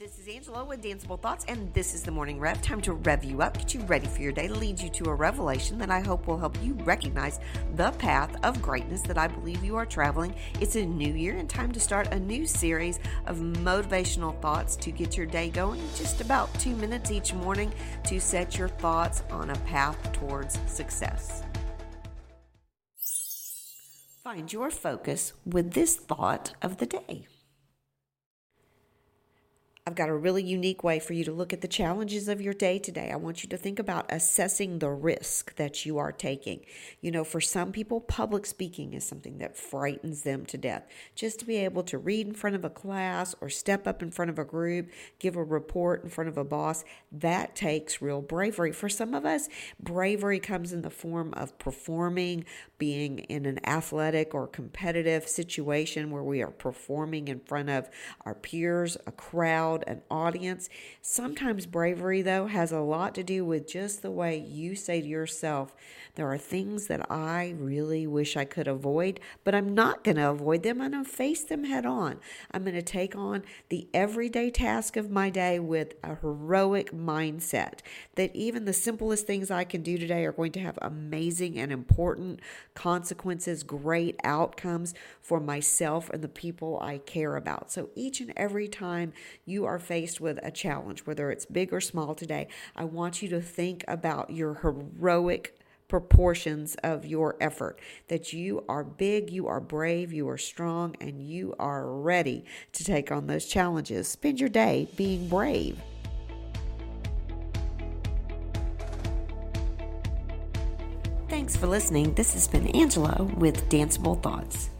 This is Angela with Danceable Thoughts, and this is the morning rev. Time to rev you up, get you ready for your day, lead you to a revelation that I hope will help you recognize the path of greatness that I believe you are traveling. It's a new year and time to start a new series of motivational thoughts to get your day going. Just about two minutes each morning to set your thoughts on a path towards success. Find your focus with this thought of the day. I've got a really unique way for you to look at the challenges of your day today. I want you to think about assessing the risk that you are taking. You know, for some people, public speaking is something that frightens them to death. Just to be able to read in front of a class or step up in front of a group, give a report in front of a boss, that takes real bravery. For some of us, bravery comes in the form of performing, being in an athletic or competitive situation where we are performing in front of our peers, a crowd crowd, an audience. Sometimes bravery, though, has a lot to do with just the way you say to yourself, there are things that I really wish I could avoid, but I'm not going to avoid them. I'm going to face them head on. I'm going to take on the everyday task of my day with a heroic mindset that even the simplest things I can do today are going to have amazing and important consequences, great outcomes for myself and the people I care about. So each and every time you are faced with a challenge, whether it's big or small today, I want you to think about your heroic proportions of your effort. That you are big, you are brave, you are strong, and you are ready to take on those challenges. Spend your day being brave. Thanks for listening. This has been Angela with Danceable Thoughts.